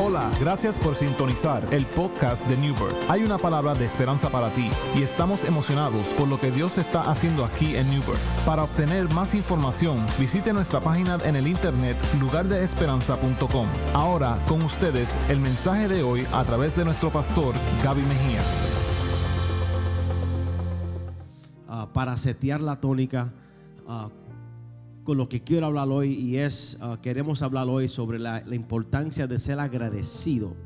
Hola, gracias por sintonizar el podcast de New Birth. Hay una palabra de esperanza para ti y estamos emocionados por lo que Dios está haciendo aquí en New Birth. Para obtener más información, visite nuestra página en el internet lugardeesperanza.com. Ahora, con ustedes, el mensaje de hoy a través de nuestro pastor Gaby Mejía. Ah, para setear la tónica ah, con lo que quiero hablar hoy y es, ah, queremos hablar hoy sobre la, importancia de ser agradecido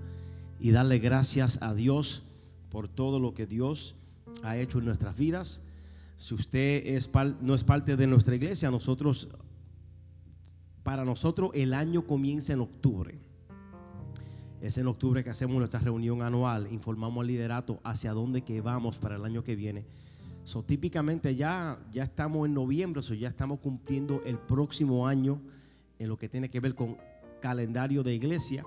y darle gracias a Dios por todo lo que Dios ha hecho en nuestras vidas. Si usted es no es parte de nuestra iglesia, nosotros, para nosotros el año comienza en octubre. Es en octubre que hacemos nuestra reunión anual, informamos al liderato hacia dónde que vamos para el año que viene. So, típicamente ya, ya estamos en noviembre, so ya estamos cumpliendo el próximo año en lo que tiene que ver con calendario de iglesia.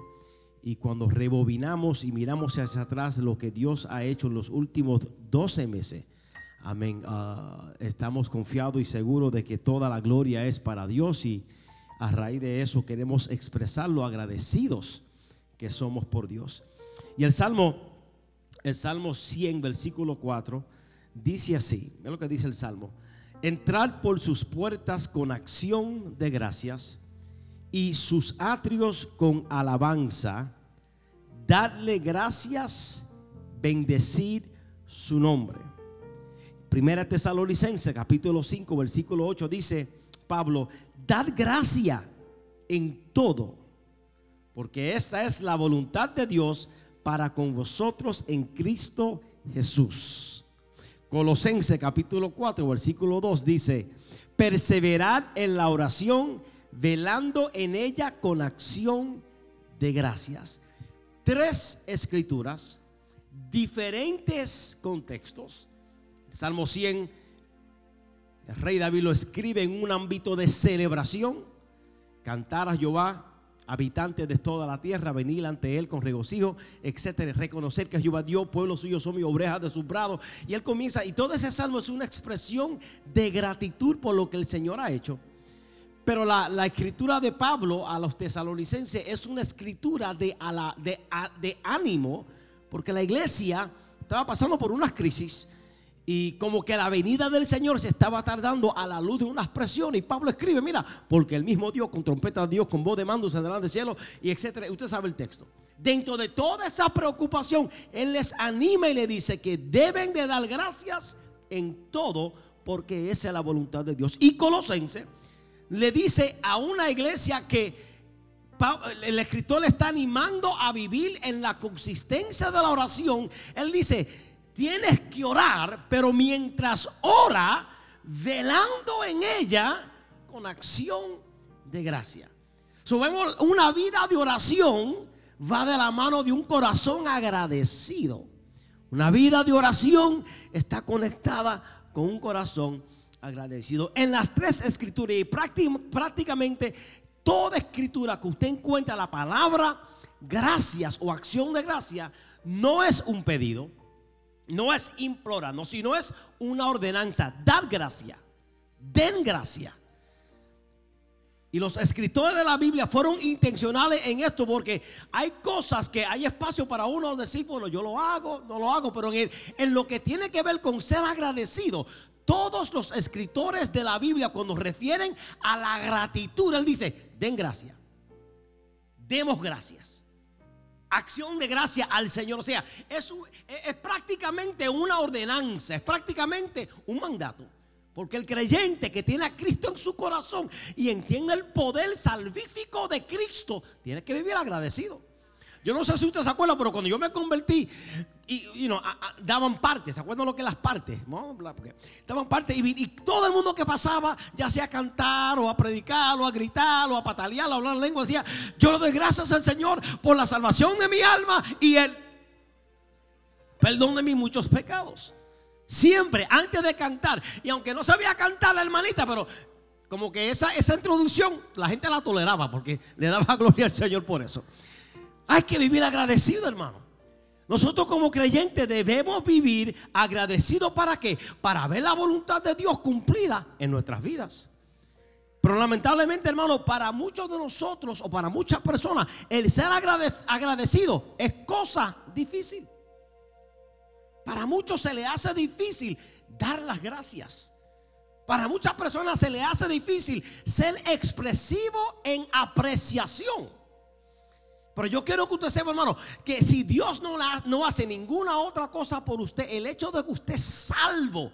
Y cuando rebobinamos y miramos hacia atrás lo que Dios ha hecho en los últimos 12 meses, amén, ah, estamos confiados y seguros de que toda la gloria es para Dios y a raíz de eso queremos expresar lo agradecidos que somos por Dios. Y el Salmo, el Salmo 100, versículo 4, dice así, es lo que dice el Salmo, entrar por sus puertas con acción de gracias y sus atrios con alabanza, darle gracias, bendecir su nombre. Primera Tesalonicense, capítulo 5, versículo 8, dice Pablo, dar gracia en todo, porque esta es la voluntad de Dios para con vosotros en Cristo Jesús. Colosense capítulo 4, versículo 2 dice, perseverad en la oración, velando en ella con acción de gracias. Tres escrituras, diferentes contextos. Salmo 100, el rey David lo escribe en un ámbito de celebración. Cantar a Jehová, habitantes de toda la tierra, venir ante él con regocijo, etcétera. Reconocer que Jehová Dios, pueblo suyo, son mis obrejas de sus brazos. Y él comienza, y todo ese salmo es una expresión de gratitud por lo que el Señor ha hecho. Pero la, la escritura de Pablo a los tesalonicenses es una escritura de, a la- de, a- de ánimo, porque la iglesia estaba pasando por unas crisis y como que la venida del Señor se estaba tardando a la luz de unas presiones. Y Pablo escribe, mira, porque el mismo Dios con trompeta de Dios, con voz de mando, delante del cielo, y etcétera. Usted sabe el texto. Dentro de toda esa preocupación, Él les anima y le dice que deben de dar gracias en todo, porque esa es la voluntad de Dios. Y Colosense le dice a una iglesia que el escritor le está animando a vivir en la consistencia de la oración. Él dice, tienes que orar, pero mientras ora, velando en ella con acción de gracia. So, vemos una vida de oración va de la mano de un corazón agradecido. Una vida de oración está conectada con un corazón agradecido. En las tres escrituras y prácti- prácticamente toda escritura que usted encuentra la palabra gracias o acción de gracia no es un pedido, no es implorar, no, sino es una ordenanza. Dar gracia, den gracia. Y los escritores de la Biblia fueron intencionales en esto porque hay cosas que hay espacio para uno decir, bueno, yo lo hago, no lo hago, pero en, en lo que tiene que ver con ser agradecido, todos los escritores de la Biblia cuando refieren a la gratitud, él dice, den gracia, demos gracias. Acción de gracia al Señor. O sea, es, es prácticamente una ordenanza, es prácticamente un mandato. Porque el creyente que tiene a Cristo en su corazón y entiende el poder salvífico de Cristo, tiene que vivir agradecido. Yo no sé si usted se acuerda, pero cuando yo me convertí, y, you daban partes, ¿se acuerdan lo que las partes? Porque daban partes y todo el mundo que pasaba, ya sea a cantar o a predicar o a gritar o a patalear o a hablar en lengua, decía, yo le doy gracias al Señor por la salvación de mi alma y el perdón de mis muchos pecados. Siempre, antes de cantar. Y aunque no sabía cantar la hermanita, pero como que esa, esa introducción la gente la toleraba porque le daba gloria al Señor por eso. Hay que vivir agradecido, hermano. Nosotros como creyentes debemos vivir agradecidos para qué? Para ver la voluntad de Dios cumplida en nuestras vidas. Pero lamentablemente, hermano, para muchos de nosotros o para muchas personas, el ser agradecido es cosa difícil. Para muchos se le hace difícil dar las gracias. Para muchas personas se le hace difícil ser expresivo en apreciación. Pero yo quiero que usted sepa, hermano, que si Dios no, no hace ninguna otra cosa por usted, el hecho de que usted es salvo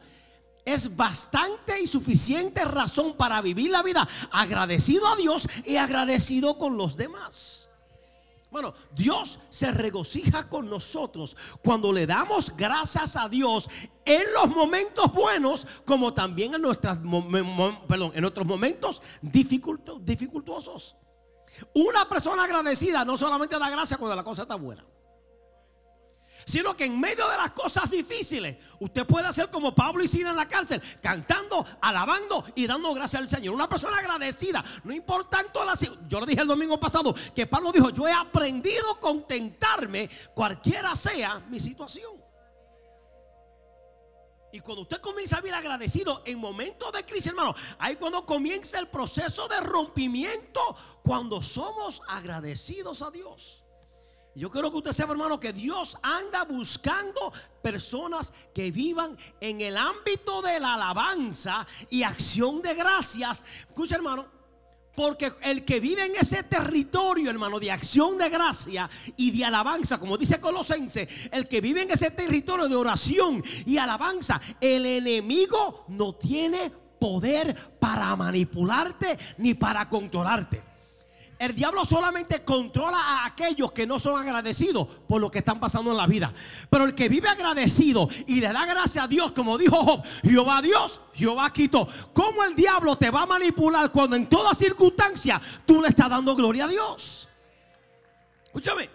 es bastante y suficiente razón para vivir la vida agradecido a Dios y agradecido con los demás. Bueno, Dios se regocija con nosotros cuando le damos gracias a Dios en los momentos buenos como también en, nuestras, perdón, en nuestros momentos dificultosos. Una persona agradecida no solamente da gracias cuando la cosa está buena sino que en medio de las cosas difíciles, usted puede hacer como Pablo y Sina en la cárcel, cantando, alabando y dando gracias al Señor. Una persona agradecida, no importa tanto la Yo lo dije el domingo pasado que Pablo dijo: Yo he aprendido a contentarme, cualquiera sea mi situación. Y cuando usted comienza a vivir agradecido en momentos de crisis, hermano, ahí cuando comienza el proceso de rompimiento, cuando somos agradecidos a Dios. Yo quiero que usted sepa, hermano, que Dios anda buscando personas que vivan en el ámbito de la alabanza y acción de gracias. Escucha, hermano, porque el que vive en ese territorio, hermano, de acción de gracia y de alabanza, como dice Colosense, el que vive en ese territorio de oración y alabanza, el enemigo no tiene poder para manipularte ni para controlarte. El diablo solamente controla a aquellos que no son agradecidos por lo que están pasando en la vida. Pero el que vive agradecido y le da gracias a Dios, como dijo Job, Jehová Dios, Jehová quitó. ¿Cómo el diablo te va a manipular cuando en toda circunstancia tú le estás dando gloria a Dios? Escúchame.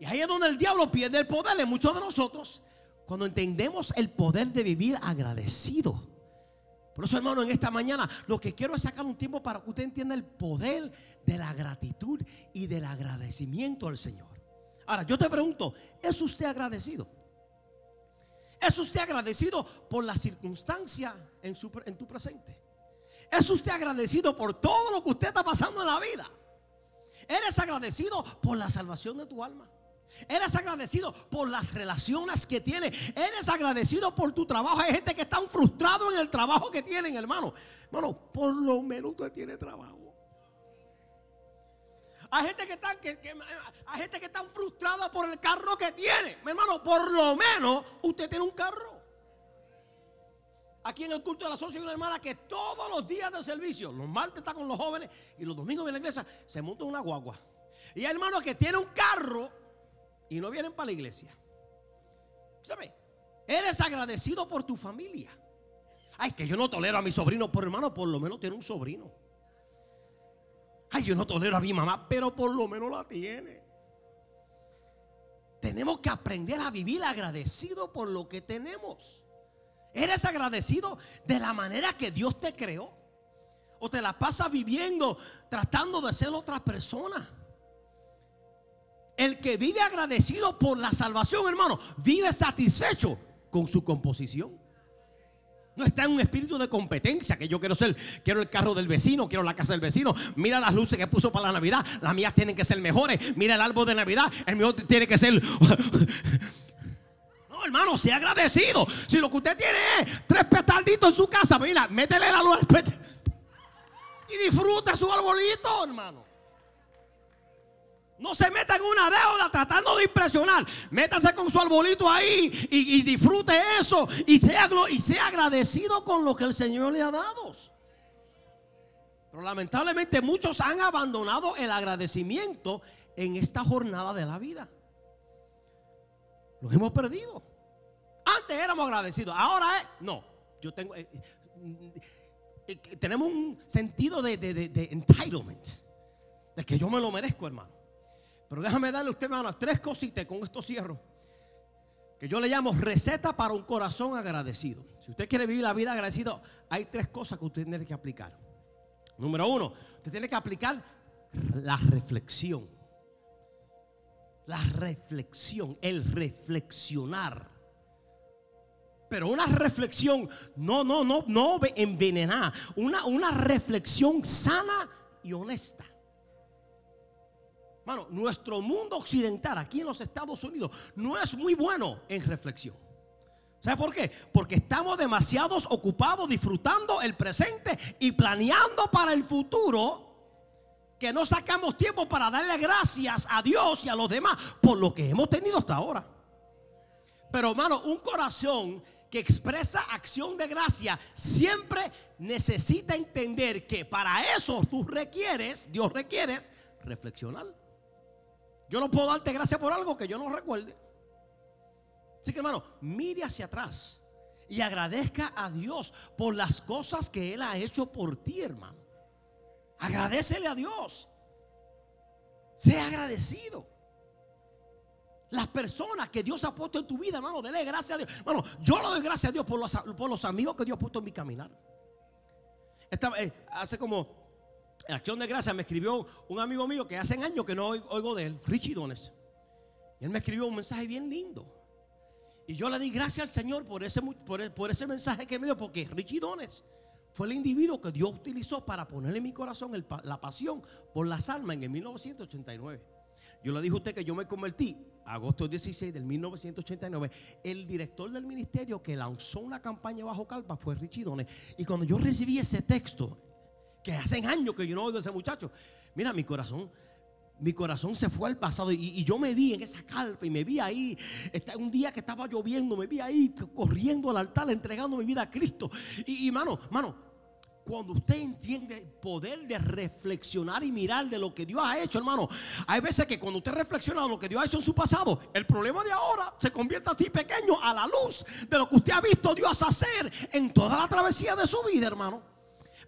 Y ahí es donde el diablo pierde el poder de muchos de nosotros. Cuando entendemos el poder de vivir agradecido. Por eso, hermano, en esta mañana lo que quiero es sacar un tiempo para que usted entienda el poder de la gratitud y del agradecimiento al Señor. Ahora, yo te pregunto, ¿es usted agradecido? ¿Es usted agradecido por la circunstancia en, su, en tu presente? ¿Es usted agradecido por todo lo que usted está pasando en la vida? ¿Eres agradecido por la salvación de tu alma? Eres agradecido por las relaciones que tienes. Eres agradecido por tu trabajo. Hay gente que está frustrado en el trabajo que tienen, hermano. Hermano, por lo menos usted tiene trabajo. Hay gente que está, que, hay gente que está frustrada por el carro que tiene. Hermano, por lo menos usted tiene un carro. Aquí en el culto de la sociedad hay una hermana que todos los días de servicio, los martes está con los jóvenes y los domingos en la iglesia, se monta una guagua. Y hay hermanos que tiene un carro y no vienen para la iglesia. ¿Sabe? Eres agradecido por tu familia. Ay, que yo no tolero a mi sobrino, por hermano, por lo menos tiene un sobrino. Ay, yo no tolero a mi mamá, pero por lo menos la tiene. Tenemos que aprender a vivir agradecido por lo que tenemos. ¿Eres agradecido de la manera que Dios te creó? ¿O te la pasas viviendo tratando de ser otra persona? El que vive agradecido por la salvación, hermano, vive satisfecho con su composición. No está en un espíritu de competencia que yo quiero ser, quiero el carro del vecino, quiero la casa del vecino. Mira las luces que puso para la Navidad, las mías tienen que ser mejores. Mira el árbol de Navidad, el mío tiene que ser No, hermano, sea agradecido. Si lo que usted tiene es tres petarditos en su casa, mira, métele la luz y disfruta su arbolito, hermano. No se meta en una deuda tratando de impresionar. Métase con su arbolito ahí y, disfrute eso. Y sea, agradecido con lo que el Señor le ha dado. Pero lamentablemente muchos han abandonado el agradecimiento en esta jornada de la vida. Los hemos perdido. Antes éramos agradecidos. Ahora es. No. Yo tengo. Eh, eh, tenemos un sentido de, de entitlement. De que yo me lo merezco, hermano. Pero déjame darle a usted, hermano, tres cositas, con esto cierro. Que yo le llamo receta para un corazón agradecido. Si usted quiere vivir la vida agradecido, hay tres cosas que usted tiene que aplicar. Número uno, usted tiene que aplicar la reflexión. La reflexión, el reflexionar. Pero una reflexión, no, no, no, no envenenada. Una, una reflexión sana y honesta. Mano, nuestro mundo occidental aquí en los Estados Unidos no es muy bueno en reflexión. ¿Sabe por qué? Porque estamos demasiados ocupados disfrutando el presente y planeando para el futuro que no sacamos tiempo para darle gracias a Dios y a los demás por lo que hemos tenido hasta ahora. Pero hermano, un corazón que expresa acción de gracia siempre necesita entender que para eso tú requieres, Dios requieres reflexionar. Yo no puedo darte gracias por algo que yo no recuerde. Así que hermano, mire hacia atrás y agradezca a Dios por las cosas que Él ha hecho por ti, hermano. Agradecele a Dios. Sea agradecido. Las personas que Dios ha puesto en tu vida, hermano, dele gracias a Dios. Hermano, yo le doy gracias a Dios por los, por los amigos que Dios ha puesto en mi caminar. Eh, hace como en acción de gracias me escribió un amigo mío que hace años que no oigo de él, Richie Dones. Y él me escribió un mensaje bien lindo. Y yo le di gracias al Señor por ese, por, ese mensaje que me dio, porque Richie Dones fue el individuo que Dios utilizó para ponerle en mi corazón la pasión por las almas en el 1989. Yo le dije a usted que yo me convertí agosto 16 del 1989, el director del ministerio que lanzó una campaña bajo calpa fue Richie Dones. Y cuando yo recibí ese texto, que hace años que yo no oigo a ese muchacho, mira, mi corazón, mi corazón se fue al pasado y, yo me vi en esa calpa y me vi ahí. un día que estaba lloviendo, me vi ahí corriendo al altar, entregando mi vida a Cristo. Y, y mano, mano, cuando usted entiende el poder de reflexionar y mirar de lo que Dios ha hecho, hermano, hay veces que cuando usted reflexiona lo que Dios ha hecho en su pasado, el problema de ahora se convierte así pequeño a la luz de lo que usted ha visto Dios hacer en toda la travesía de su vida, hermano.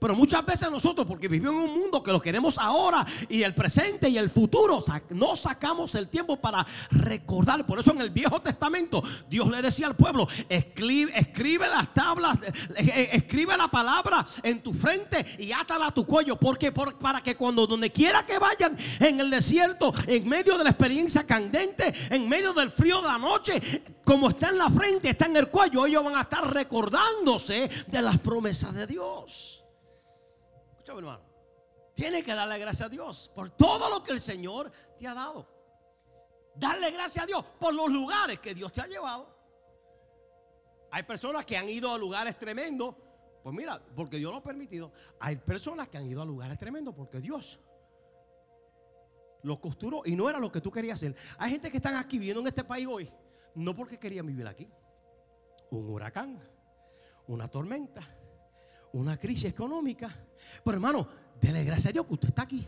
Pero muchas veces nosotros, porque vivimos en un mundo que lo queremos ahora y el presente y el futuro, no sacamos el tiempo para recordar. Por eso en el Viejo Testamento Dios le decía al pueblo, escribe, las tablas, eh, eh, escribe la palabra en tu frente y átala a tu cuello. Porque para que cuando donde quiera que vayan en el desierto, en medio de la experiencia candente, en medio del frío de la noche, como está en la frente, está en el cuello, ellos van a estar recordándose de las promesas de Dios hermano. Tiene que darle gracias a Dios por todo lo que el Señor te ha dado. Darle gracias a Dios por los lugares que Dios te ha llevado. Hay personas que han ido a lugares tremendos. Pues mira, porque Dios lo ha permitido. Hay personas que han ido a lugares tremendos porque Dios lo costuró y no era lo que tú querías hacer. Hay gente que están aquí viviendo en este país hoy, no porque querían vivir aquí. Un huracán, una tormenta, una crisis económica. Pero hermano, dele gracias a Dios que usted está aquí.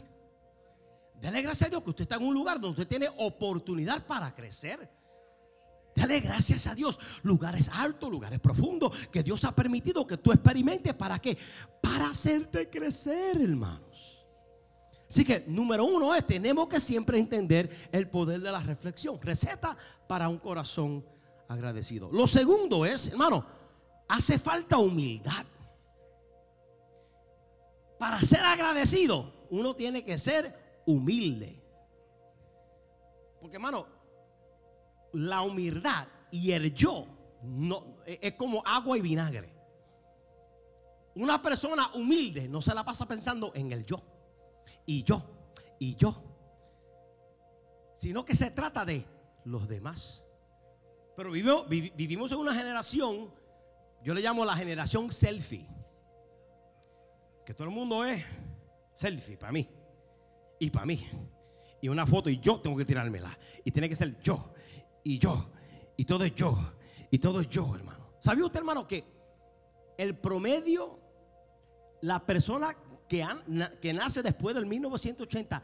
Dele gracias a Dios que usted está en un lugar donde usted tiene oportunidad para crecer. Dale gracias a Dios. Lugares altos, lugares profundos que Dios ha permitido que tú experimentes. ¿Para qué? Para hacerte crecer, hermanos. Así que número uno es, tenemos que siempre entender el poder de la reflexión. Receta para un corazón agradecido. Lo segundo es, hermano, hace falta humildad. Para ser agradecido, uno tiene que ser humilde. Porque, hermano, la humildad y el yo no, es como agua y vinagre. Una persona humilde no se la pasa pensando en el yo. Y yo, y yo. Sino que se trata de los demás. Pero vivimos, vivimos en una generación, yo le llamo la generación selfie que todo el mundo es selfie para mí y para mí. Y una foto y yo tengo que tirármela. Y tiene que ser yo y yo. Y todo es yo. Y todo es yo, hermano. ¿Sabía usted, hermano, que el promedio, la persona que, que nace después del 1980,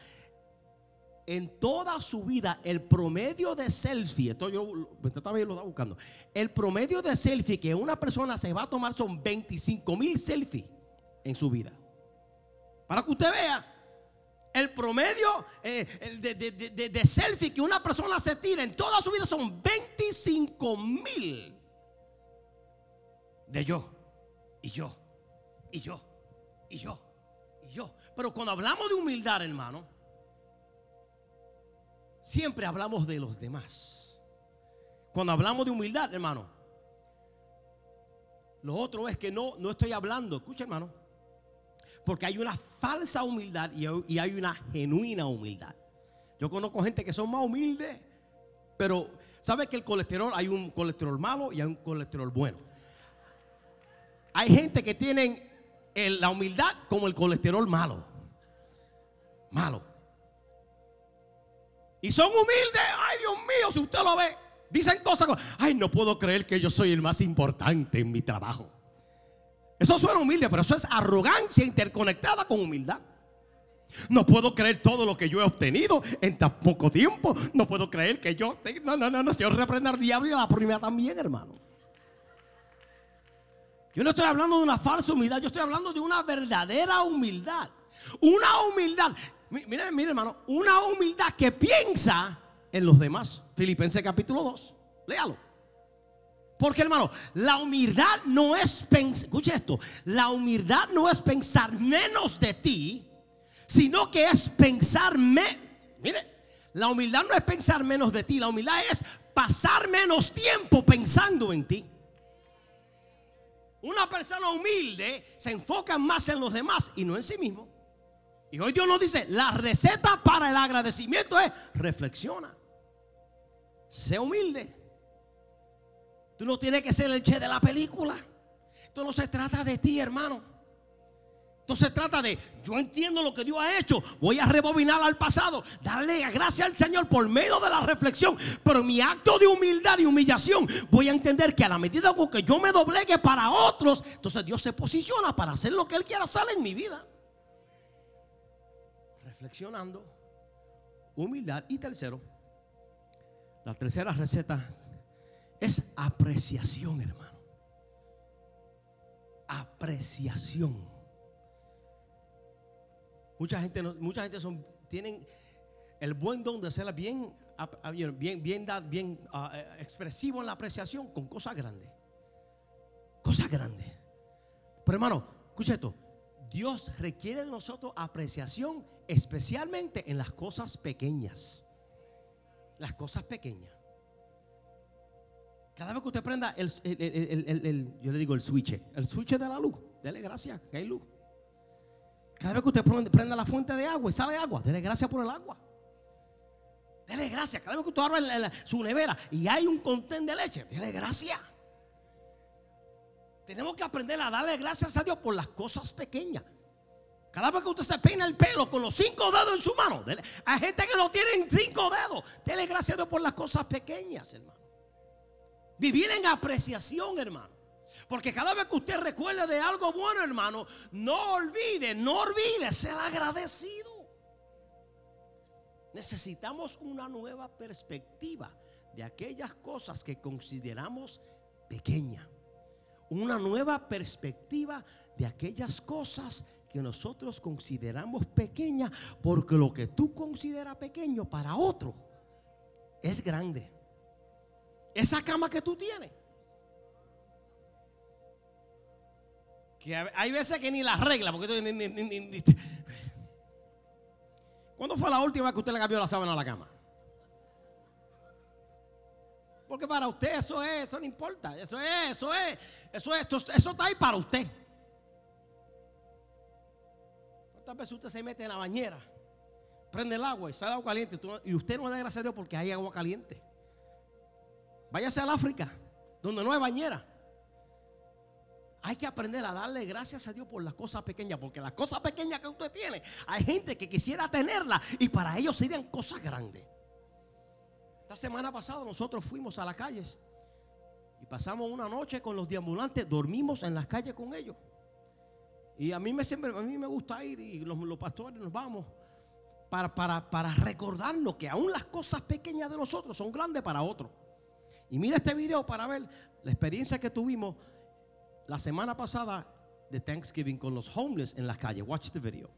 en toda su vida, el promedio de selfie, esto yo lo estaba buscando, el promedio de selfie que una persona se va a tomar son 25 mil selfies en su vida. Para que usted vea el promedio eh, de, selfie que una persona se tira en toda su vida son 25 mil. De yo, y yo, y yo, y yo, y yo. Pero cuando hablamos de humildad, hermano, siempre hablamos de los demás. Cuando hablamos de humildad, hermano, Lo otro es que no, no estoy hablando, escucha hermano, porque hay una falsa humildad y hay- una genuina humildad. Yo conozco gente que son más humildes, pero ¿sabes que el colesterol, hay un colesterol malo y hay un colesterol bueno? Hay gente que tienen la humildad como el colesterol malo. Malo. Y son humildes. Ay, Dios mío, si usted lo ve. Dicen cosas como, ay, no puedo creer que yo soy el más importante en mi trabajo. Eso suena humilde, pero eso es arrogancia interconectada con humildad. No puedo creer todo lo que yo he obtenido en tan poco tiempo. No puedo creer que yo... No, no, no, no. Yo reprender al diablo y a la primera también, hermano. Yo no estoy hablando de una falsa humildad, yo estoy hablando de una verdadera humildad. Una humildad, mi- mire, mire hermano, una humildad que piensa en los demás. Filipenses capítulo 2, léalo. Porque hermano, la humildad no es pensar, escuche esto, la humildad no es pensar menos de ti, sino que es pensar, me- mire, la humildad no es pensar menos de ti, la humildad es pasar menos tiempo pensando en ti. Una persona humilde se enfoca más en los demás y no en sí mismo. Y hoy Dios nos dice, la receta para el agradecimiento es reflexiona. Sé humilde. Tú no tienes que ser el che de la película. Esto no se trata de ti, hermano. Esto se trata de, yo entiendo lo que Dios ha hecho, voy a rebobinar al pasado, darle gracias al Señor por medio de la reflexión, pero mi acto de humildad y humillación voy a entender que a la medida que yo me doblegue para otros, entonces Dios se posiciona para hacer lo que Él quiera hacer en mi vida. Reflexionando, humildad y tercero, la tercera receta es apreciación, hermano. Apreciación. Mucha gente, mucha gente son, tienen el buen don de ser bien, ah, bien, bien, bien, eh, expresivo en la apreciación con cosas grandes. Cosas grandes. Pero hermano, escucha esto. Dios requiere de nosotros apreciación, especialmente en las cosas pequeñas. Las cosas pequeñas. Cada vez que usted prenda el, yo le digo el switch, el switch de la luz, dele gracias, que hay luz. Cada vez que usted prenda la fuente de agua y sale agua, dele gracias por el agua. Dele gracias. Cada vez que usted la- su nevera y hay un contén de leche, dele gracias. Tenemos que aprender a darle gracias a Dios por las cosas pequeñas. Cada vez que usted se peina el pelo con los cinco dedos en su mano, dele- hay gente que no tienen cinco dedos. Dele gracias a Dios por las cosas pequeñas, hermano. Vivir en apreciación, hermano. Porque cada vez que usted recuerde de algo bueno, hermano, no olvide, no olvide ser agradecido. Necesitamos una nueva perspectiva de aquellas cosas que consideramos pequeñas. Una nueva perspectiva de aquellas cosas que nosotros consideramos pequeñas, porque lo que tú consideras pequeño para otro es grande. Esa cama que tú tienes. Que hay veces que ni la arregla. Porque tú- ni- ¿Cuándo fue la última vez que usted le cambió la sábana a la cama? Porque para usted eso es, eso no importa. Eso es, eso es, eso es, eso está ahí para usted. ¿Cuántas veces usted se mete en la bañera? Prende el agua y sale agua caliente. y usted no le da gracias a Dios porque hay agua caliente. Váyase al África, donde no hay bañera. Hay que aprender a darle gracias a Dios por las cosas pequeñas, porque las cosas pequeñas que usted tiene, hay gente que quisiera tenerlas y para ellos serían cosas grandes. Esta semana pasada nosotros fuimos a las calles y pasamos una noche con los deambulantes, dormimos en las calles con ellos. Y a mí me siempre, a mí me gusta ir y los, los pastores nos vamos para, para, para recordarnos que aún las cosas pequeñas de nosotros son grandes para otros. Y mira este video para ver la experiencia que tuvimos la semana pasada de Thanksgiving con los homeless en las calles. Watch the video.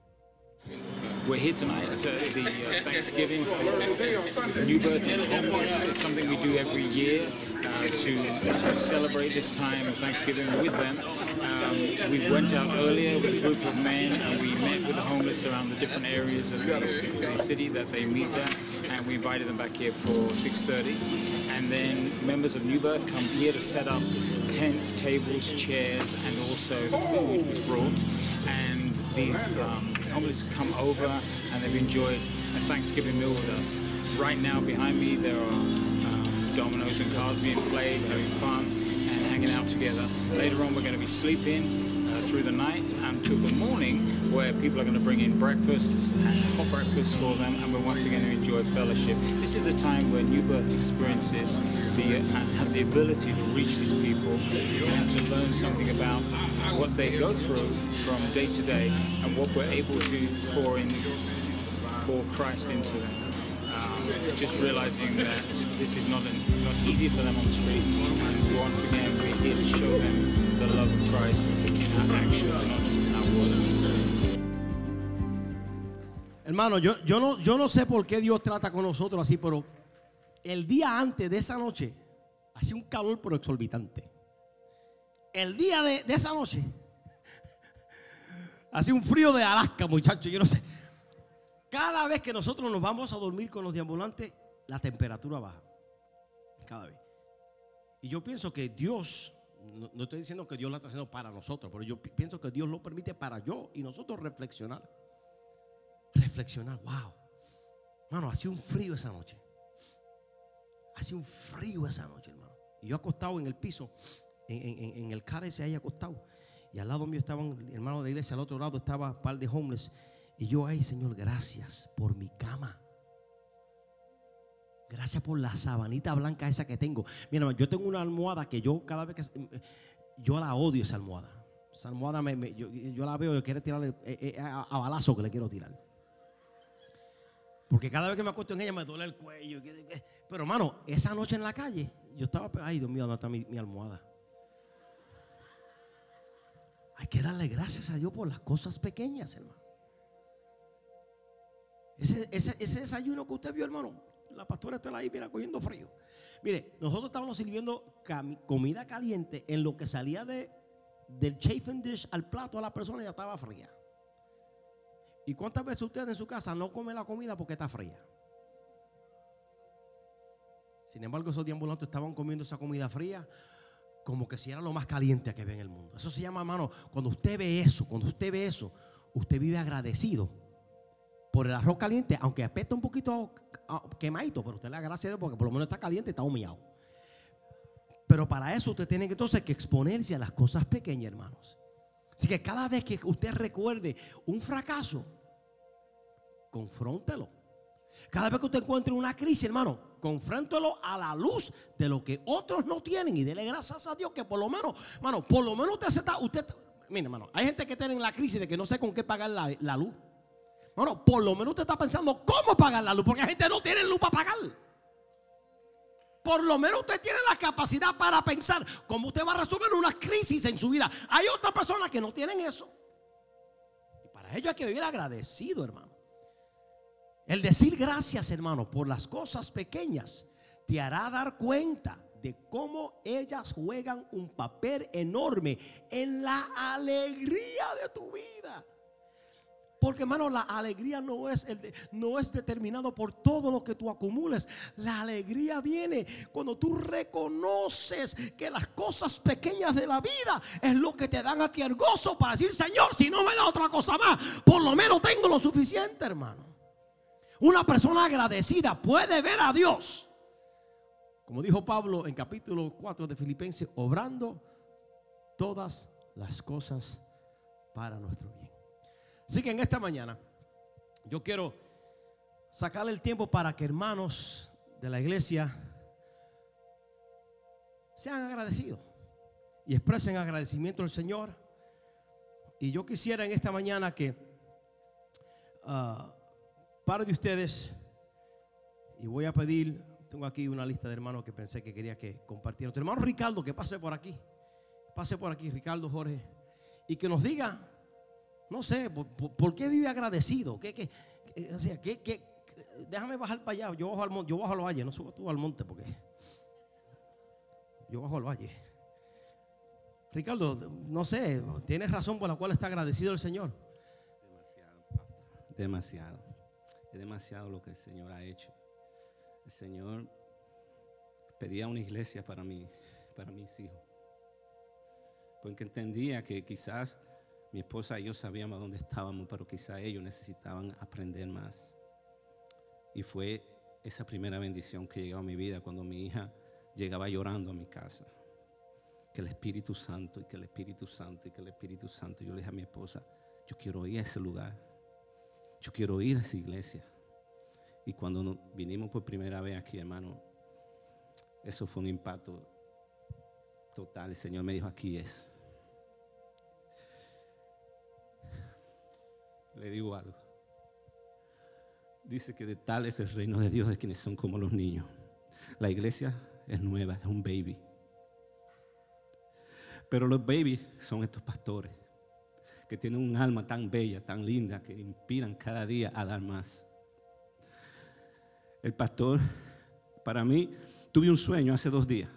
We're here tonight. So the uh, Thanksgiving for New Birth and Homeless is something we do every year uh, to, celebrate this time of Thanksgiving with them. Um, we went out earlier with a group of men and we met with the homeless around the different areas of the, city that they meet at. And and we invited them back here for 6.30. And then members of New Birth come here to set up tents, tables, chairs, and also food was brought. And these um, homeless come over and they've enjoyed a Thanksgiving meal with us. Right now behind me there are um, dominoes and cars being played, having fun and hanging out together. Later on we're going to be sleeping through the night until the morning where people are going to bring in breakfasts and hot breakfasts for them and we're once again to enjoy fellowship. This is a time where New Birth experiences the, uh, has the ability to reach these people and to learn something about what they go through from day to day and what we're able to pour in, pour Christ into them. Just realizing that this is not an, it's not easy for them on the street, and once again we're here to show them the love of Christ in our actions, not just in our words. Hermano, yo, yo, no, yo no sé por qué Dios trata con nosotros así, pero el día antes de esa noche hacía un calor pero exorbitante. El día de, de esa noche hacía un frío de Alaska, muchachos, yo no sé. Cada vez que nosotros nos vamos a dormir con los deambulantes, la temperatura baja. Cada vez. Y yo pienso que Dios, no, estoy diciendo que Dios lo está haciendo para nosotros, pero yo pi- pienso que Dios lo permite para yo y nosotros reflexionar. Reflexionar, wow. Mano, hacía un frío esa noche. Hacía un frío esa noche, hermano. Y yo acostado en el piso, en, el car ese ahí acostado. Y al lado mío estaban hermanos de iglesia, al otro lado estaba un par de homeless. Y yo, ay, Señor, gracias por mi cama. Gracias por la sabanita blanca esa que tengo. Mira, yo tengo una almohada que yo cada vez que... Yo la odio esa almohada. Esa almohada me- yo, yo la veo y quiero tirarle eh, eh, a, balazo que le quiero tirar. Porque cada vez que me acuesto en ella me duele el cuello. Pero hermano, esa noche en la calle, yo estaba, ay Dios mío, ¿dónde está mi, mi almohada? Hay que darle gracias a Dios por las cosas pequeñas, hermano. Ese, ese, desayuno que usted vio, hermano, la pastora está ahí, mira, cogiendo frío. Mire, nosotros estábamos sirviendo comida caliente en lo que salía de, del chafing dish al plato a la persona ya estaba fría. ¿Y cuántas veces usted en su casa no come la comida porque está fría? Sin embargo, esos deambulantes estaban comiendo esa comida fría como que si era lo más caliente que ve en el mundo. Eso se llama, hermano, cuando usted ve eso, cuando usted ve eso, usted vive agradecido por el arroz caliente, aunque apesta un poquito quemadito, pero usted le da a Dios porque por lo menos está caliente, está humillado. Pero para eso usted tiene que entonces que exponerse a las cosas pequeñas, hermanos. Así que cada vez que usted recuerde un fracaso, confróntelo. Cada vez que usted encuentre una crisis, hermano, confróntelo a la luz de lo que otros no tienen y dele gracias a Dios que por lo menos, hermano, por lo menos usted se está, usted, mire, hermano, hay gente que tiene la crisis de que no sé con qué pagar la luz. Bueno, por lo menos usted está pensando cómo pagar la luz, porque hay gente no tiene luz para pagar. Por lo menos usted tiene la capacidad para pensar cómo usted va a resolver una crisis en su vida. Hay otras personas que no tienen eso. Y para ello hay que vivir agradecido, hermano. El decir gracias, hermano, por las cosas pequeñas te hará dar cuenta de cómo ellas juegan un papel enorme en la alegría de tu vida. Porque hermano, la alegría no es, el de- no es determinado por todo lo que tú acumules. La alegría viene cuando tú reconoces que las cosas pequeñas de la vida es lo que te dan a ti el gozo para decir, Señor, si no me da otra cosa más, por lo menos tengo lo suficiente, hermano. Una persona agradecida puede ver a Dios. Como dijo Pablo en capítulo 4 de Filipenses, obrando todas las cosas para nuestro bien. Así que en esta mañana yo quiero sacarle el tiempo para que hermanos de la iglesia sean agradecidos y expresen agradecimiento al Señor. Y yo quisiera en esta mañana que ah, par de ustedes, y voy a pedir, tengo aquí una lista de hermanos que pensé que quería que compartieran. Hermano Ricardo, que pase por aquí, pase por aquí, Ricardo Jorge, y que nos diga, no sé, por, qué vive agradecido, ¿Qué, qué, qué- o sea, qué- déjame bajar para allá, yo bajo al monte, yo bajo al valle, no subo tú al monte porque yo bajo al valle. Ricardo, no sé, tienes razón por la cual está agradecido el Señor. Demasiado, pastor. Demasiado. Es demasiado lo que el Señor ha hecho. el Señor pedía una iglesia para mí, para mis hijos. Porque entendía que quizás mi esposa y yo sabíamos dónde estábamos, pero quizás ellos necesitaban aprender más. Y fue esa primera bendición que llegó a mi vida cuando mi hija llegaba llorando a mi casa. Que el Espíritu Santo y que el Espíritu Santo y que el Espíritu Santo. Yo le dije a mi esposa, yo quiero ir a ese lugar. Yo quiero ir a esa iglesia. Y cuando vinimos por primera vez aquí, hermano, eso fue un impacto total. El Señor me dijo, aquí es. Le digo algo. Dice que de tal es el reino de Dios de quienes son como los niños. La iglesia es nueva, es un baby. Pero los babies son estos pastores que tienen un alma tan bella, tan linda, que inspiran cada día a dar más. El pastor, para mí, tuve un sueño hace dos días.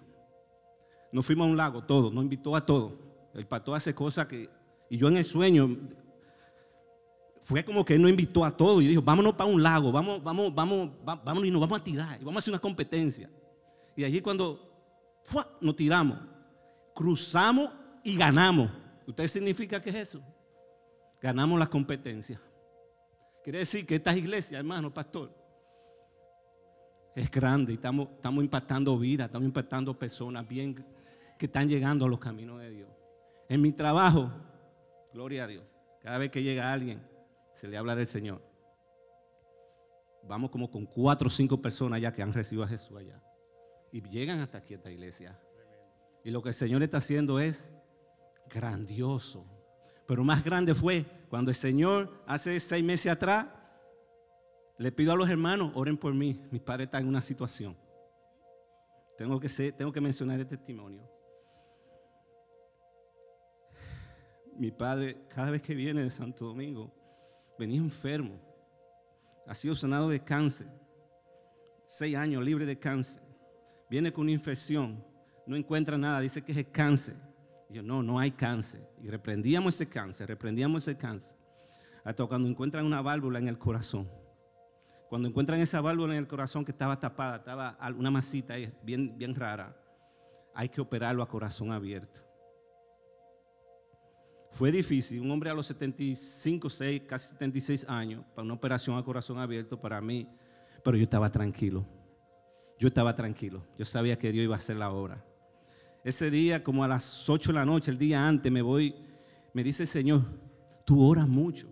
Nos fuimos a un lago, todo, nos invitó a todo. El pastor hace cosas que, y yo en el sueño, fue como que él nos invitó a todo y dijo, vámonos para un lago, vamos, vamos, vamos, vámonos y nos vamos a tirar, y vamos a hacer una competencia. Y allí cuando nos tiramos, cruzamos y ganamos. ¿Usted significa qué es eso? Ganamos la competencia. Quiere decir que esta iglesia, hermano, pastor, es grande y estamos, estamos impactando vidas, estamos impactando personas bien que están llegando a los caminos de Dios. En mi trabajo, gloria a Dios, cada vez que llega alguien, se le habla del Señor. Vamos como con cuatro o cinco personas ya que han recibido a Jesús allá. Y llegan hasta aquí a esta iglesia. Y lo que el Señor está haciendo es grandioso. Pero más grande fue cuando el Señor hace seis meses atrás le pido a los hermanos, oren por mí. Mi padre está en una situación. Tengo que, ser, tengo que mencionar el testimonio. Mi padre, cada vez que viene de Santo Domingo, venía enfermo. Ha sido sanado de cáncer. Seis años libre de cáncer. Viene con una infección. No encuentra nada. Dice que es cáncer. Y yo, no, no hay cáncer. Y reprendíamos ese cáncer, reprendíamos ese cáncer. Hasta cuando encuentran una válvula en el corazón. Cuando encuentran esa válvula en el corazón que estaba tapada, estaba una masita bien, bien rara, hay que operarlo a corazón abierto. Fue difícil, un hombre a los 75, 6, casi 76 años, para una operación a corazón abierto para mí, pero yo estaba tranquilo. Yo estaba tranquilo, yo sabía que Dios iba a hacer la obra. Ese día, como a las 8 de la noche, el día antes, me voy, me dice el Señor, tú oras mucho.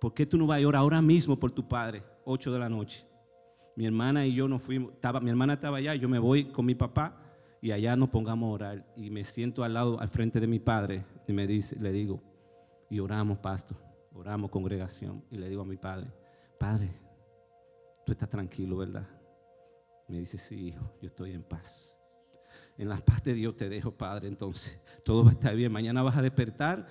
¿Por qué tú no vas a orar ahora mismo por tu padre? 8 de la noche. Mi hermana y yo nos fuimos, estaba, mi hermana estaba allá, yo me voy con mi papá y allá nos pongamos a orar. Y me siento al lado, al frente de mi padre y me dice, le digo, y oramos, pastor, oramos congregación. Y le digo a mi padre, padre, tú estás tranquilo, ¿verdad? Me dice, sí, hijo, yo estoy en paz. En la paz de Dios te dejo, padre, entonces todo va a estar bien. Mañana vas a despertar,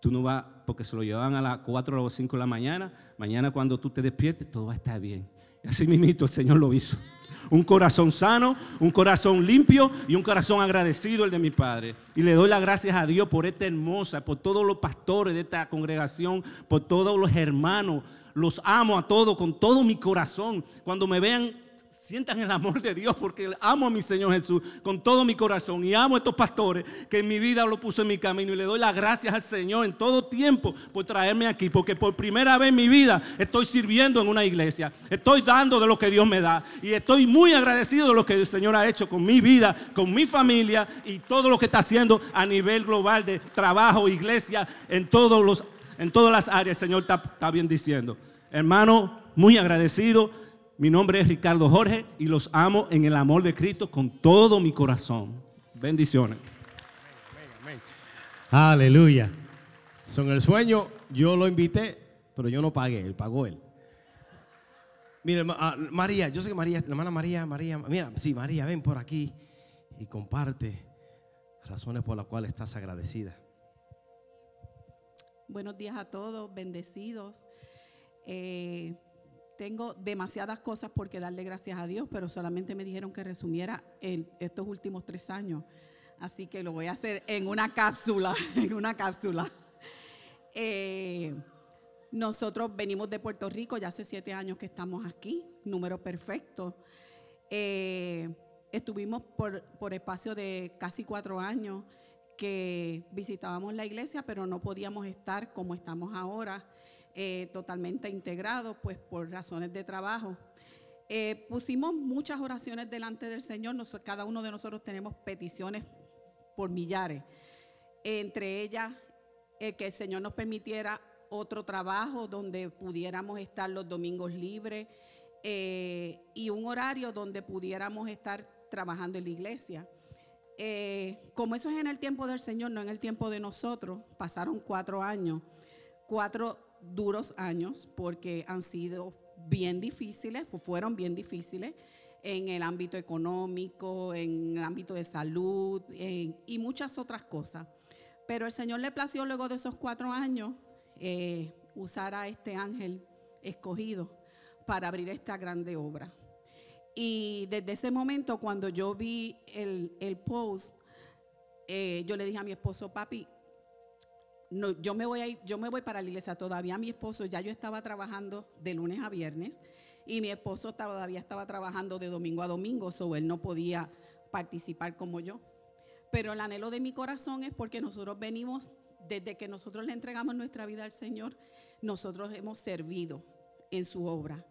tú no vas, porque se lo llevaban a las 4 o 5 de la mañana. Mañana cuando tú te despiertes, todo va a estar bien. Y así mismo el Señor lo hizo un corazón sano, un corazón limpio y un corazón agradecido el de mi Padre. Y le doy las gracias a Dios por esta hermosa, por todos los pastores de esta congregación, por todos los hermanos. Los amo a todos con todo mi corazón. Cuando me vean sientan el amor de Dios porque amo a mi Señor Jesús con todo mi corazón y amo a estos pastores que en mi vida lo puso en mi camino y le doy las gracias al Señor en todo tiempo por traerme aquí porque por primera vez en mi vida estoy sirviendo en una iglesia, estoy dando de lo que Dios me da y estoy muy agradecido de lo que el Señor ha hecho con mi vida, con mi familia y todo lo que está haciendo a nivel global de trabajo, iglesia, en, todos los, en todas las áreas, el Señor está, está bien diciendo. Hermano, muy agradecido mi nombre es Ricardo Jorge y los amo en el amor de Cristo con todo mi corazón. Bendiciones. Aleluya. Son el sueño, yo lo invité, pero yo no pagué, él pagó él. Mire, ah, María, yo sé que María, hermana María, María, mira, sí, María, ven por aquí y comparte razones por las cuales estás agradecida. Buenos días a todos, bendecidos. Eh, tengo demasiadas cosas por que darle gracias a Dios, pero solamente me dijeron que resumiera en estos últimos tres años. Así que lo voy a hacer en una cápsula, en una cápsula. Eh, Nosotros venimos de Puerto Rico, ya hace siete años que estamos aquí, número perfecto. Eh, estuvimos por, por espacio de casi cuatro años que visitábamos la iglesia, pero no podíamos estar como estamos ahora, eh, totalmente integrados, pues por razones de trabajo. Eh, pusimos muchas oraciones delante del Señor, cada uno de nosotros tenemos peticiones por millares, entre ellas que el Señor nos permitiera otro trabajo donde pudiéramos estar los domingos libres eh, y un horario donde pudiéramos estar trabajando en la iglesia. Eh, como eso es en el tiempo del Señor, no en el tiempo de nosotros, pasaron cuatro años, cuatro duros años, porque han sido bien difíciles, fueron bien difíciles en el ámbito económico, en el ámbito de salud y muchas otras cosas. Pero el Señor le plació luego de esos cuatro años eh, usar a este ángel escogido para abrir esta grande obra. Y desde ese momento, cuando yo vi el, post, eh, yo le dije a mi esposo, papi, no, yo, me voy yo me voy para la iglesia. Todavía mi esposo, ya yo estaba trabajando de lunes a viernes y mi esposo todavía estaba trabajando de domingo a domingo, so él no podía participar como yo. Pero el anhelo de mi corazón es porque nosotros venimos, desde que nosotros le entregamos nuestra vida al Señor, nosotros hemos servido en su obra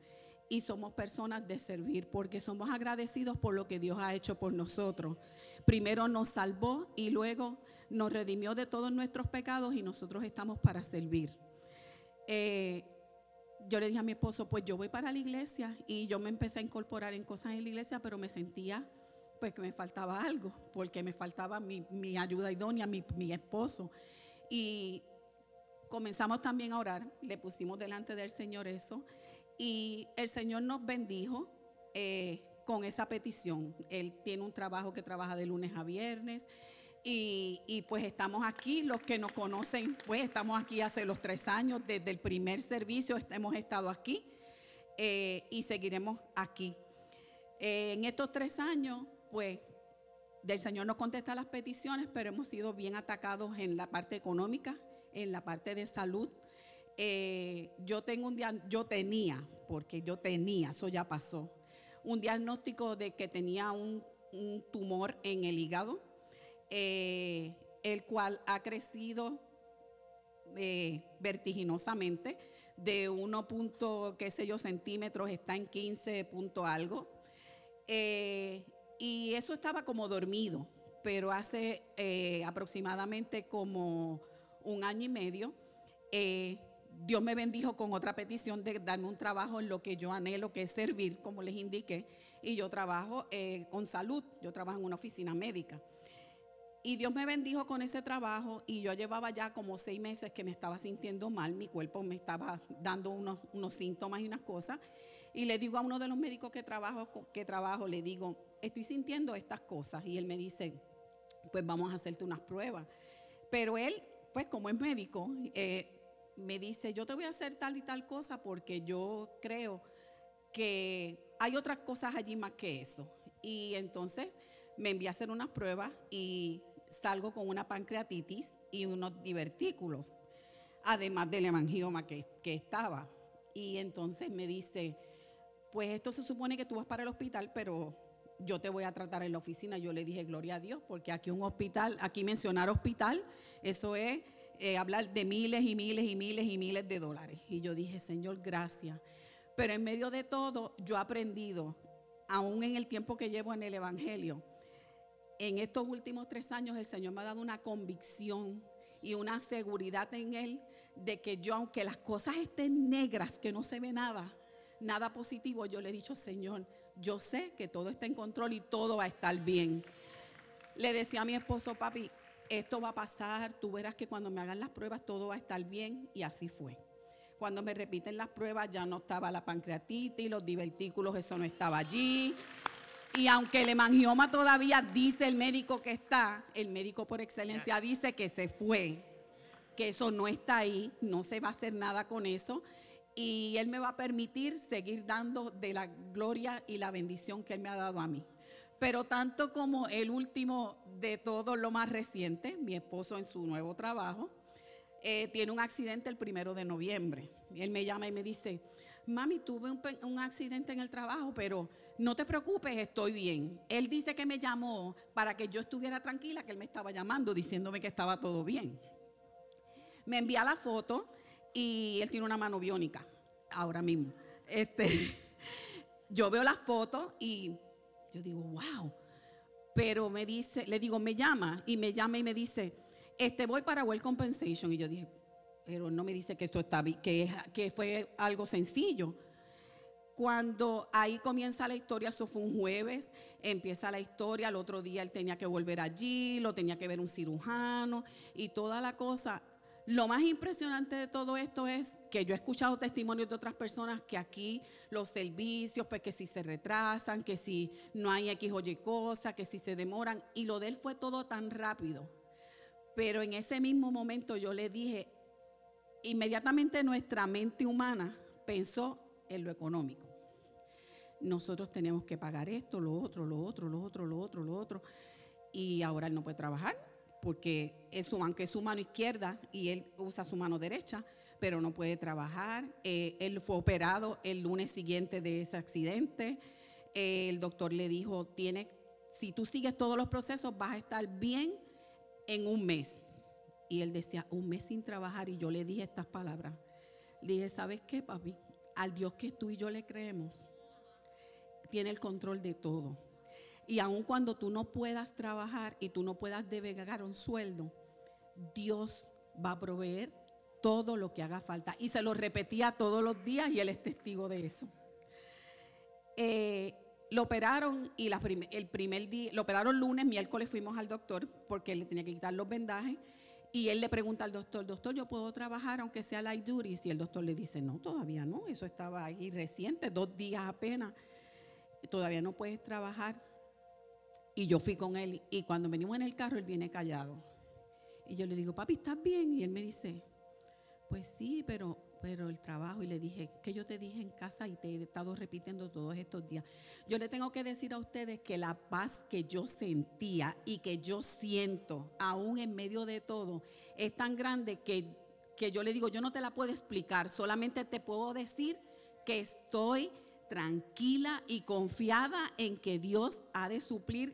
y somos personas de servir porque somos agradecidos por lo que Dios ha hecho por nosotros. Primero nos salvó y luego nos redimió de todos nuestros pecados y nosotros estamos para servir. Eh, yo le dije a mi esposo, pues yo voy para la iglesia y yo me empecé a incorporar en cosas en la iglesia, pero me sentía pues que me faltaba algo, porque me faltaba mi, ayuda idónea, mi, esposo. Y comenzamos también a orar, le pusimos delante del Señor eso y el Señor nos bendijo eh, con esa petición. Él tiene un trabajo que trabaja de lunes a viernes. Y, pues estamos aquí, los que nos conocen, pues estamos aquí hace los tres años, desde el primer servicio hemos estado aquí eh, y seguiremos aquí. Eh, en estos tres años, pues del Señor nos contesta las peticiones, pero hemos sido bien atacados en la parte económica, en la parte de salud, eh, yo tengo un yo tenía, porque yo tenía, eso ya pasó, un diagnóstico de que tenía un, tumor en el hígado, eh, el cual ha crecido eh, vertiginosamente de 1. qué sé yo centímetros, está en 15 punto algo. y eso estaba como dormido, pero hace aproximadamente como un año y medio Dios me bendijo con otra petición de darme un trabajo en lo que yo anhelo, que es servir, como les indiqué. Y yo trabajo eh, con salud, yo trabajo en una oficina médica. Y Dios me bendijo con ese trabajo y yo llevaba ya como seis meses que me estaba sintiendo mal, mi cuerpo me estaba dando unos, síntomas y unas cosas. Y le digo a uno de los médicos que trabajo, que trabajo, le digo, estoy sintiendo estas cosas. Y él me dice, pues vamos a hacerte unas pruebas. Pero él, pues como es médico, eh, me dice, yo te voy a hacer tal y tal cosa porque yo creo que hay otras cosas allí más que eso. Y entonces me envía a hacer unas pruebas y salgo con una pancreatitis y unos divertículos, además del hemangioma que, que estaba. Y entonces me dice, pues esto se supone que tú vas para el hospital, pero yo te voy a tratar en la oficina. Yo le dije, gloria a Dios, porque aquí un hospital, aquí mencionar hospital, eso es eh, hablar de miles y miles y miles y miles de dólares. Y yo dije, Señor, gracias. Pero en medio de todo, yo he aprendido, aún en el tiempo que llevo en el Evangelio, en estos últimos tres años el Señor me ha dado una convicción y una seguridad en Él de que yo, aunque las cosas estén negras, que no se ve nada, nada positivo, yo le he dicho, Señor, yo sé que todo está en control y todo va a estar bien. Le decía a mi esposo, papi, esto va a pasar, tú verás que cuando me hagan las pruebas todo va a estar bien y así fue. Cuando me repiten las pruebas ya no estaba la pancreatitis, los divertículos, eso no estaba allí. Y aunque el hemangioma todavía dice el médico que está, el médico por excelencia dice que se fue, que eso no está ahí, no se va a hacer nada con eso. Y Él me va a permitir seguir dando de la gloria y la bendición que Él me ha dado a mí. Pero tanto como el último de todo lo más reciente, mi esposo en su nuevo trabajo, eh, tiene un accidente el primero de noviembre. Él me llama y me dice, mami, tuve un, un accidente en el trabajo, pero no te preocupes, estoy bien. Él dice que me llamó para que yo estuviera tranquila, que él me estaba llamando diciéndome que estaba todo bien. Me envía la foto y él tiene una mano biónica ahora mismo. Este, yo veo las fotos y yo digo, wow. Pero me dice, le digo, me llama y me llama y me dice, este voy para Well Compensation. Y yo dije, pero no me dice que esto está bien, que, que fue algo sencillo. Cuando ahí comienza la historia, eso fue un jueves, empieza la historia, al otro día él tenía que volver allí, lo tenía que ver un cirujano y toda la cosa. Lo más impresionante de todo esto es que yo he escuchado testimonios de otras personas que aquí los servicios, pues que si se retrasan, que si no hay X o Y cosa, que si se demoran, y lo de él fue todo tan rápido. Pero en ese mismo momento yo le dije, inmediatamente nuestra mente humana pensó en lo económico. Nosotros tenemos que pagar esto, lo otro, lo otro, lo otro, lo otro, lo otro. Y ahora él no puede trabajar porque es su, aunque es su mano izquierda y él usa su mano derecha, pero no puede trabajar. Eh, él fue operado el lunes siguiente de ese accidente. Eh, el doctor le dijo, tiene, si tú sigues todos los procesos vas a estar bien en un mes. Y él decía, un mes sin trabajar. Y yo le dije estas palabras. Le dije, ¿sabes qué, papi? Al Dios que tú y yo le creemos, tiene el control de todo. Y aun cuando tú no puedas trabajar y tú no puedas devengar un sueldo, Dios va a proveer todo lo que haga falta. Y se lo repetía todos los días y él es testigo de eso. Eh, lo operaron y la el primer día, lo operaron lunes, miércoles fuimos al doctor porque le tenía que quitar los vendajes. Y él le pregunta al doctor, doctor, ¿yo puedo trabajar aunque sea light duties? Y el doctor le dice, no, todavía no, eso estaba ahí reciente, dos días apenas, todavía no puedes trabajar. Y yo fui con él y cuando venimos en el carro, él viene callado. Y yo le digo, papi, ¿estás bien? Y él me dice, pues sí, pero, pero el trabajo. Y le dije, que yo te dije en casa y te he estado repitiendo todos estos días. Yo le tengo que decir a ustedes que la paz que yo sentía y que yo siento, aún en medio de todo, es tan grande que, que yo le digo, yo no te la puedo explicar, solamente te puedo decir que estoy tranquila y confiada en que Dios ha de suplir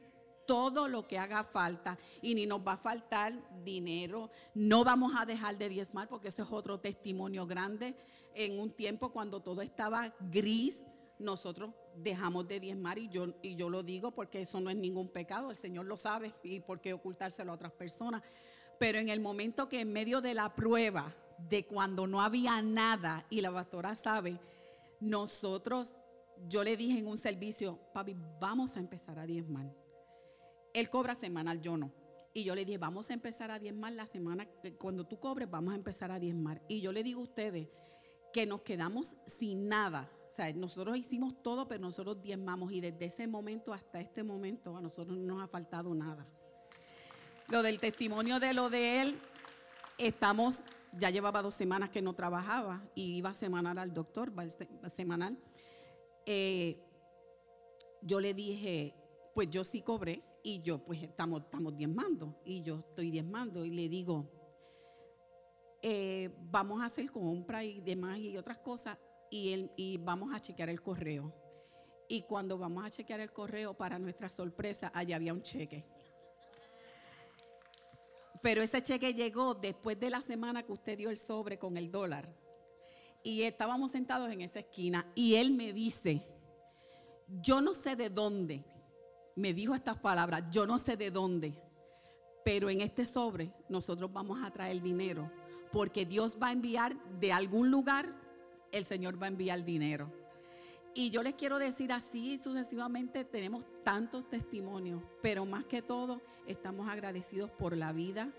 todo lo que haga falta y ni nos va a faltar dinero, no vamos a dejar de diezmar porque ese es otro testimonio grande. En un tiempo cuando todo estaba gris, nosotros dejamos de diezmar y yo, y yo lo digo porque eso no es ningún pecado, el Señor lo sabe y por qué ocultárselo a otras personas. Pero en el momento que en medio de la prueba, de cuando no había nada, y la pastora sabe, nosotros, yo le dije en un servicio, papi, vamos a empezar a diezmar. Él cobra semanal, yo no. Y yo le dije, vamos a empezar a diezmar la semana, cuando tú cobres, vamos a empezar a diezmar. Y yo le digo a ustedes que nos quedamos sin nada. O sea, nosotros hicimos todo, pero nosotros diezmamos. Y desde ese momento hasta este momento, a nosotros no nos ha faltado nada. Lo del testimonio de lo de él, estamos, ya llevaba dos semanas que no trabajaba y iba semanal al doctor, semanal. Eh, yo le dije, pues yo sí cobré y yo pues estamos, estamos diezmando y yo estoy diezmando y le digo, eh, vamos a hacer compra y demás y otras cosas y, él- y vamos a chequear el correo. Y cuando vamos a chequear el correo, para nuestra sorpresa, allá había un cheque. Pero ese cheque llegó después de la semana que usted dio el sobre con el dólar. Y estábamos sentados en esa esquina y él me dice, yo no sé de dónde, me dijo estas palabras, yo no sé de dónde, pero en este sobre nosotros vamos a traer dinero, porque Dios va a enviar de algún lugar, el Señor va a enviar dinero. Y yo les quiero decir así sucesivamente, tenemos tantos testimonios, pero más que todo estamos agradecidos por la vida,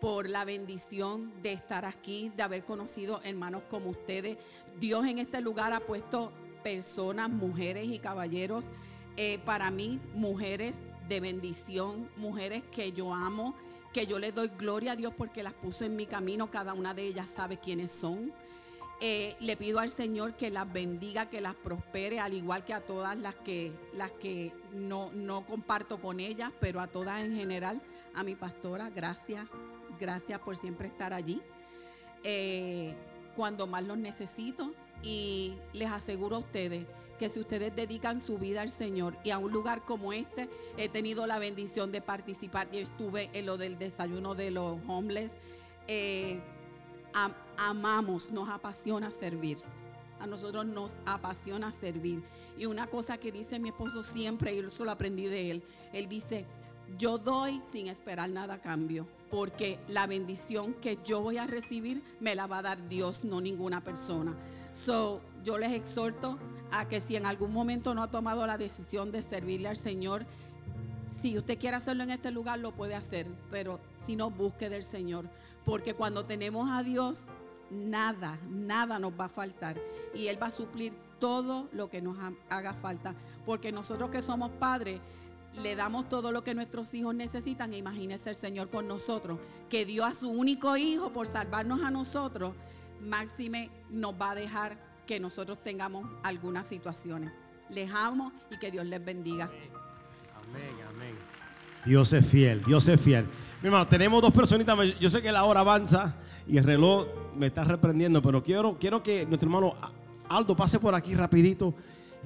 por la bendición de estar aquí, de haber conocido hermanos como ustedes. Dios en este lugar ha puesto personas, mujeres y caballeros, eh, para mí, mujeres de bendición, mujeres que yo amo, que yo les doy gloria a Dios porque las puso en mi camino, cada una de ellas sabe quiénes son. Eh, le pido al Señor que las bendiga, que las prospere, al igual que a todas las que, las que no, no comparto con ellas, pero a todas en general, a mi pastora, gracias, gracias por siempre estar allí. Eh, cuando más los necesito y les aseguro a ustedes que si ustedes dedican su vida al Señor y a un lugar como este, he tenido la bendición de participar y estuve en lo del desayuno de los homeless, eh, am- amamos, nos apasiona servir. A nosotros nos apasiona servir. Y una cosa que dice mi esposo siempre, y eso lo aprendí de él, él dice, yo doy sin esperar nada a cambio, porque la bendición que yo voy a recibir me la va a dar Dios, no ninguna persona. So, yo les exhorto a que si en algún momento no ha tomado la decisión de servirle al Señor, si usted quiere hacerlo en este lugar, lo puede hacer, pero si no, busque del Señor, porque cuando tenemos a Dios, nada, nada nos va a faltar y Él va a suplir todo lo que nos ha- haga falta, porque nosotros que somos padres, le damos todo lo que nuestros hijos necesitan. Imagínese el Señor con nosotros, que dio a su único hijo por salvarnos a nosotros. Máxime nos va a dejar que nosotros tengamos algunas situaciones. Les amo y que Dios les bendiga. Amén, amén. Dios es fiel, Dios es fiel. Mi hermano, tenemos dos personitas. Yo sé que la hora avanza y el reloj me está reprendiendo, pero quiero, quiero que nuestro hermano Aldo pase por aquí rapidito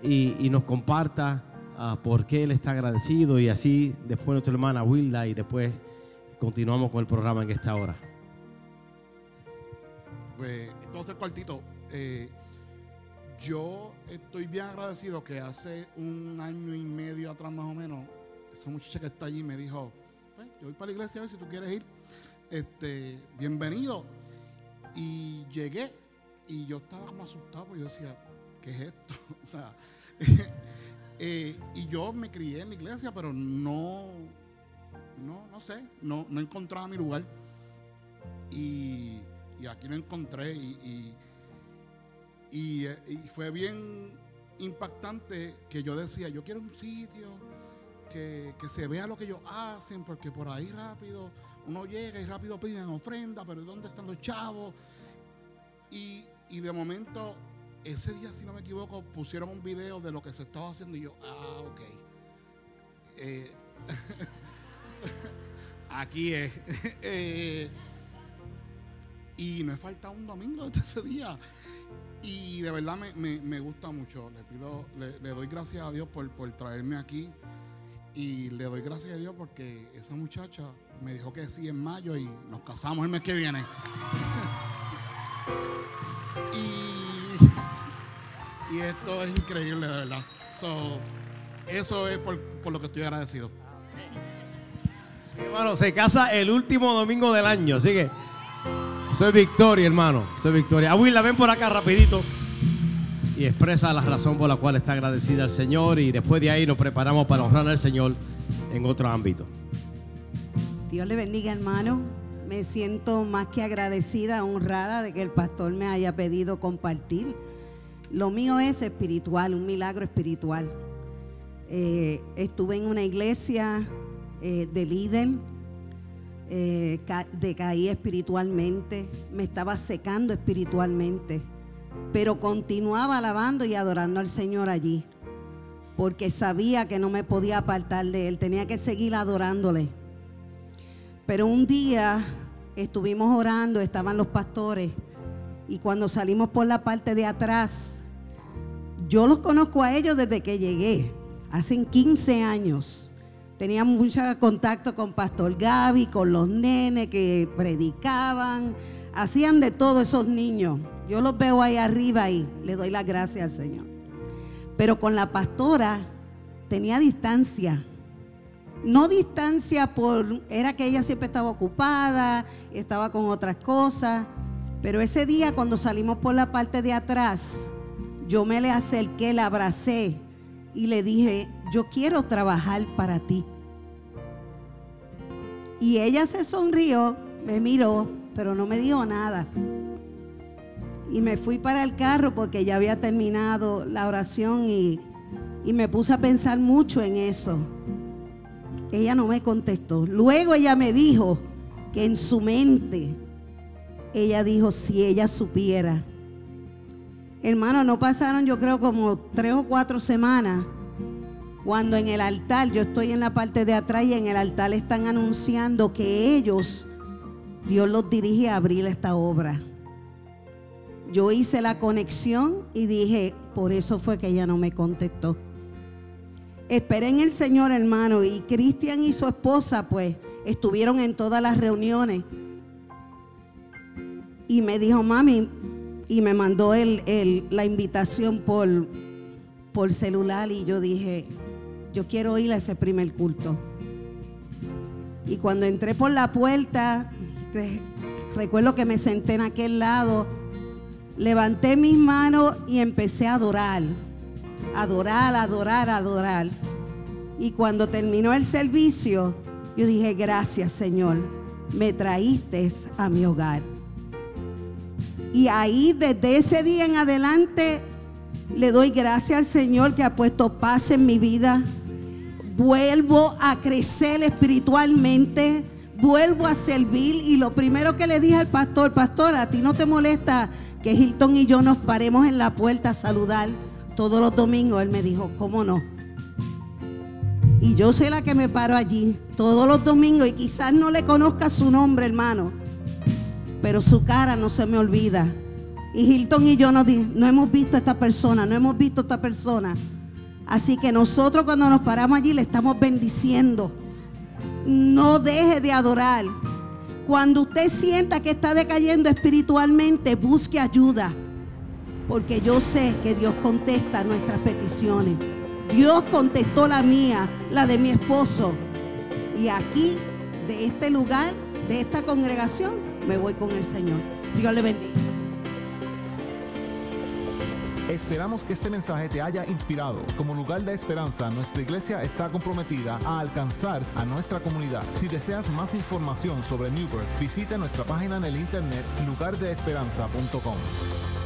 y, y nos comparta ah, por qué él está agradecido y así después nuestra hermana Wilda y después continuamos con el programa en esta hora. Pues, ser cortito. Eh, yo estoy bien agradecido que hace un año y medio atrás más o menos, esa muchacha que está allí me dijo, pues, yo voy para la iglesia a ver si tú quieres ir. Este, bienvenido. Y llegué y yo estaba como asustado porque yo decía, ¿qué es esto? o sea, eh, y yo me crié en la iglesia, pero no, no, no sé, no, encontraba mi lugar. Y, aquí lo encontré y, y, fue bien impactante que yo decía, yo quiero un sitio que, que se vea lo que ellos hacen, porque por ahí rápido uno llega y rápido piden ofrenda, pero ¿dónde están los chavos? Y, y de momento, ese día, si no me equivoco, pusieron un video de lo que se estaba haciendo y yo, ah, ok. Eh, aquí es. Eh, y no he faltado un domingo desde ese día. Y de verdad me, me- gusta mucho. Le pido, le, le doy gracias a Dios por, por traerme aquí. Y le doy gracias a Dios porque esa muchacha me dijo que sí en mayo y nos casamos el mes que viene. y, y esto es increíble, de verdad. So, eso es por, por lo que estoy agradecido. Hermano, se casa el último domingo del año, así que soy Victoria, hermano. Soy Victoria. Abuela, ven por acá rapidito y expresa la razón por la cual está agradecida al Señor y después de ahí nos preparamos para honrar al Señor en otro ámbito. Dios le bendiga, hermano. Me siento más que agradecida, honrada de que el pastor me haya pedido compartir. Lo mío es espiritual, un milagro espiritual. Eh, estuve en una iglesia eh, de líder, eh, ca- decaí espiritualmente, me estaba secando espiritualmente, pero continuaba alabando y adorando al Señor allí, porque sabía que no me podía apartar de Él, tenía que seguir adorándole. Pero un día estuvimos orando, estaban los pastores, y cuando salimos por la parte de atrás, yo los conozco a ellos desde que llegué, hace 15 años. Tenía mucho contacto con Pastor Gaby, con los nenes que predicaban, hacían de todo esos niños. Yo los veo ahí arriba y le doy las gracias al Señor. Pero con la pastora tenía distancia no distancia por, era que ella siempre estaba ocupada, estaba con otras cosas, pero ese día cuando salimos por la parte de atrás, yo me le acerqué, la abracé y le dije, yo quiero trabajar para ti. Y ella se sonrió, me miró, pero no me dijo nada. Y me fui para el carro porque ya había terminado la oración y, y me puse a pensar mucho en eso. Ella no me contestó. Luego ella me dijo que en su mente, ella dijo, si ella supiera. Hermano, no pasaron yo creo como tres o cuatro semanas cuando en el altar, yo estoy en la parte de atrás y en el altar están anunciando que ellos, Dios los dirige a abrir esta obra. Yo hice la conexión y dije, por eso fue que ella no me contestó. Esperé en el Señor, hermano, y Cristian y su esposa, pues, estuvieron en todas las reuniones. Y me dijo, mami, y me mandó el, la invitación por, por celular y yo dije, yo quiero ir a ese primer culto. Y cuando entré por la puerta, re- recuerdo que me senté en aquel lado, levanté mis manos y empecé a adorar, adorar, adorar, adorar. Y cuando terminó el servicio, yo dije, gracias Señor, me traíste a mi hogar. Y ahí desde ese día en adelante le doy gracias al Señor que ha puesto paz en mi vida. Vuelvo a crecer espiritualmente, vuelvo a servir y lo primero que le dije al pastor, pastor, a ti no te molesta que Hilton y yo nos paremos en la puerta a saludar todos los domingos. Él me dijo, ¿cómo no? Y yo soy la que me paro allí todos los domingos y quizás no le conozca su nombre, hermano pero su cara no se me olvida. Y Hilton y yo no, di- no hemos visto a esta persona, no hemos visto a esta persona. Así que nosotros cuando nos paramos allí le estamos bendiciendo. No deje de adorar. Cuando usted sienta que está decayendo espiritualmente, busque ayuda. Porque yo sé que Dios contesta nuestras peticiones. Dios contestó la mía, la de mi esposo. Y aquí, de este lugar, de esta congregación, me voy con el Señor. Dios le bendiga. Esperamos que este mensaje te haya inspirado. Como lugar de esperanza, nuestra iglesia está comprometida a alcanzar a nuestra comunidad. Si deseas más información sobre New Birth, visita nuestra página en el internet lugardeesperanza.com.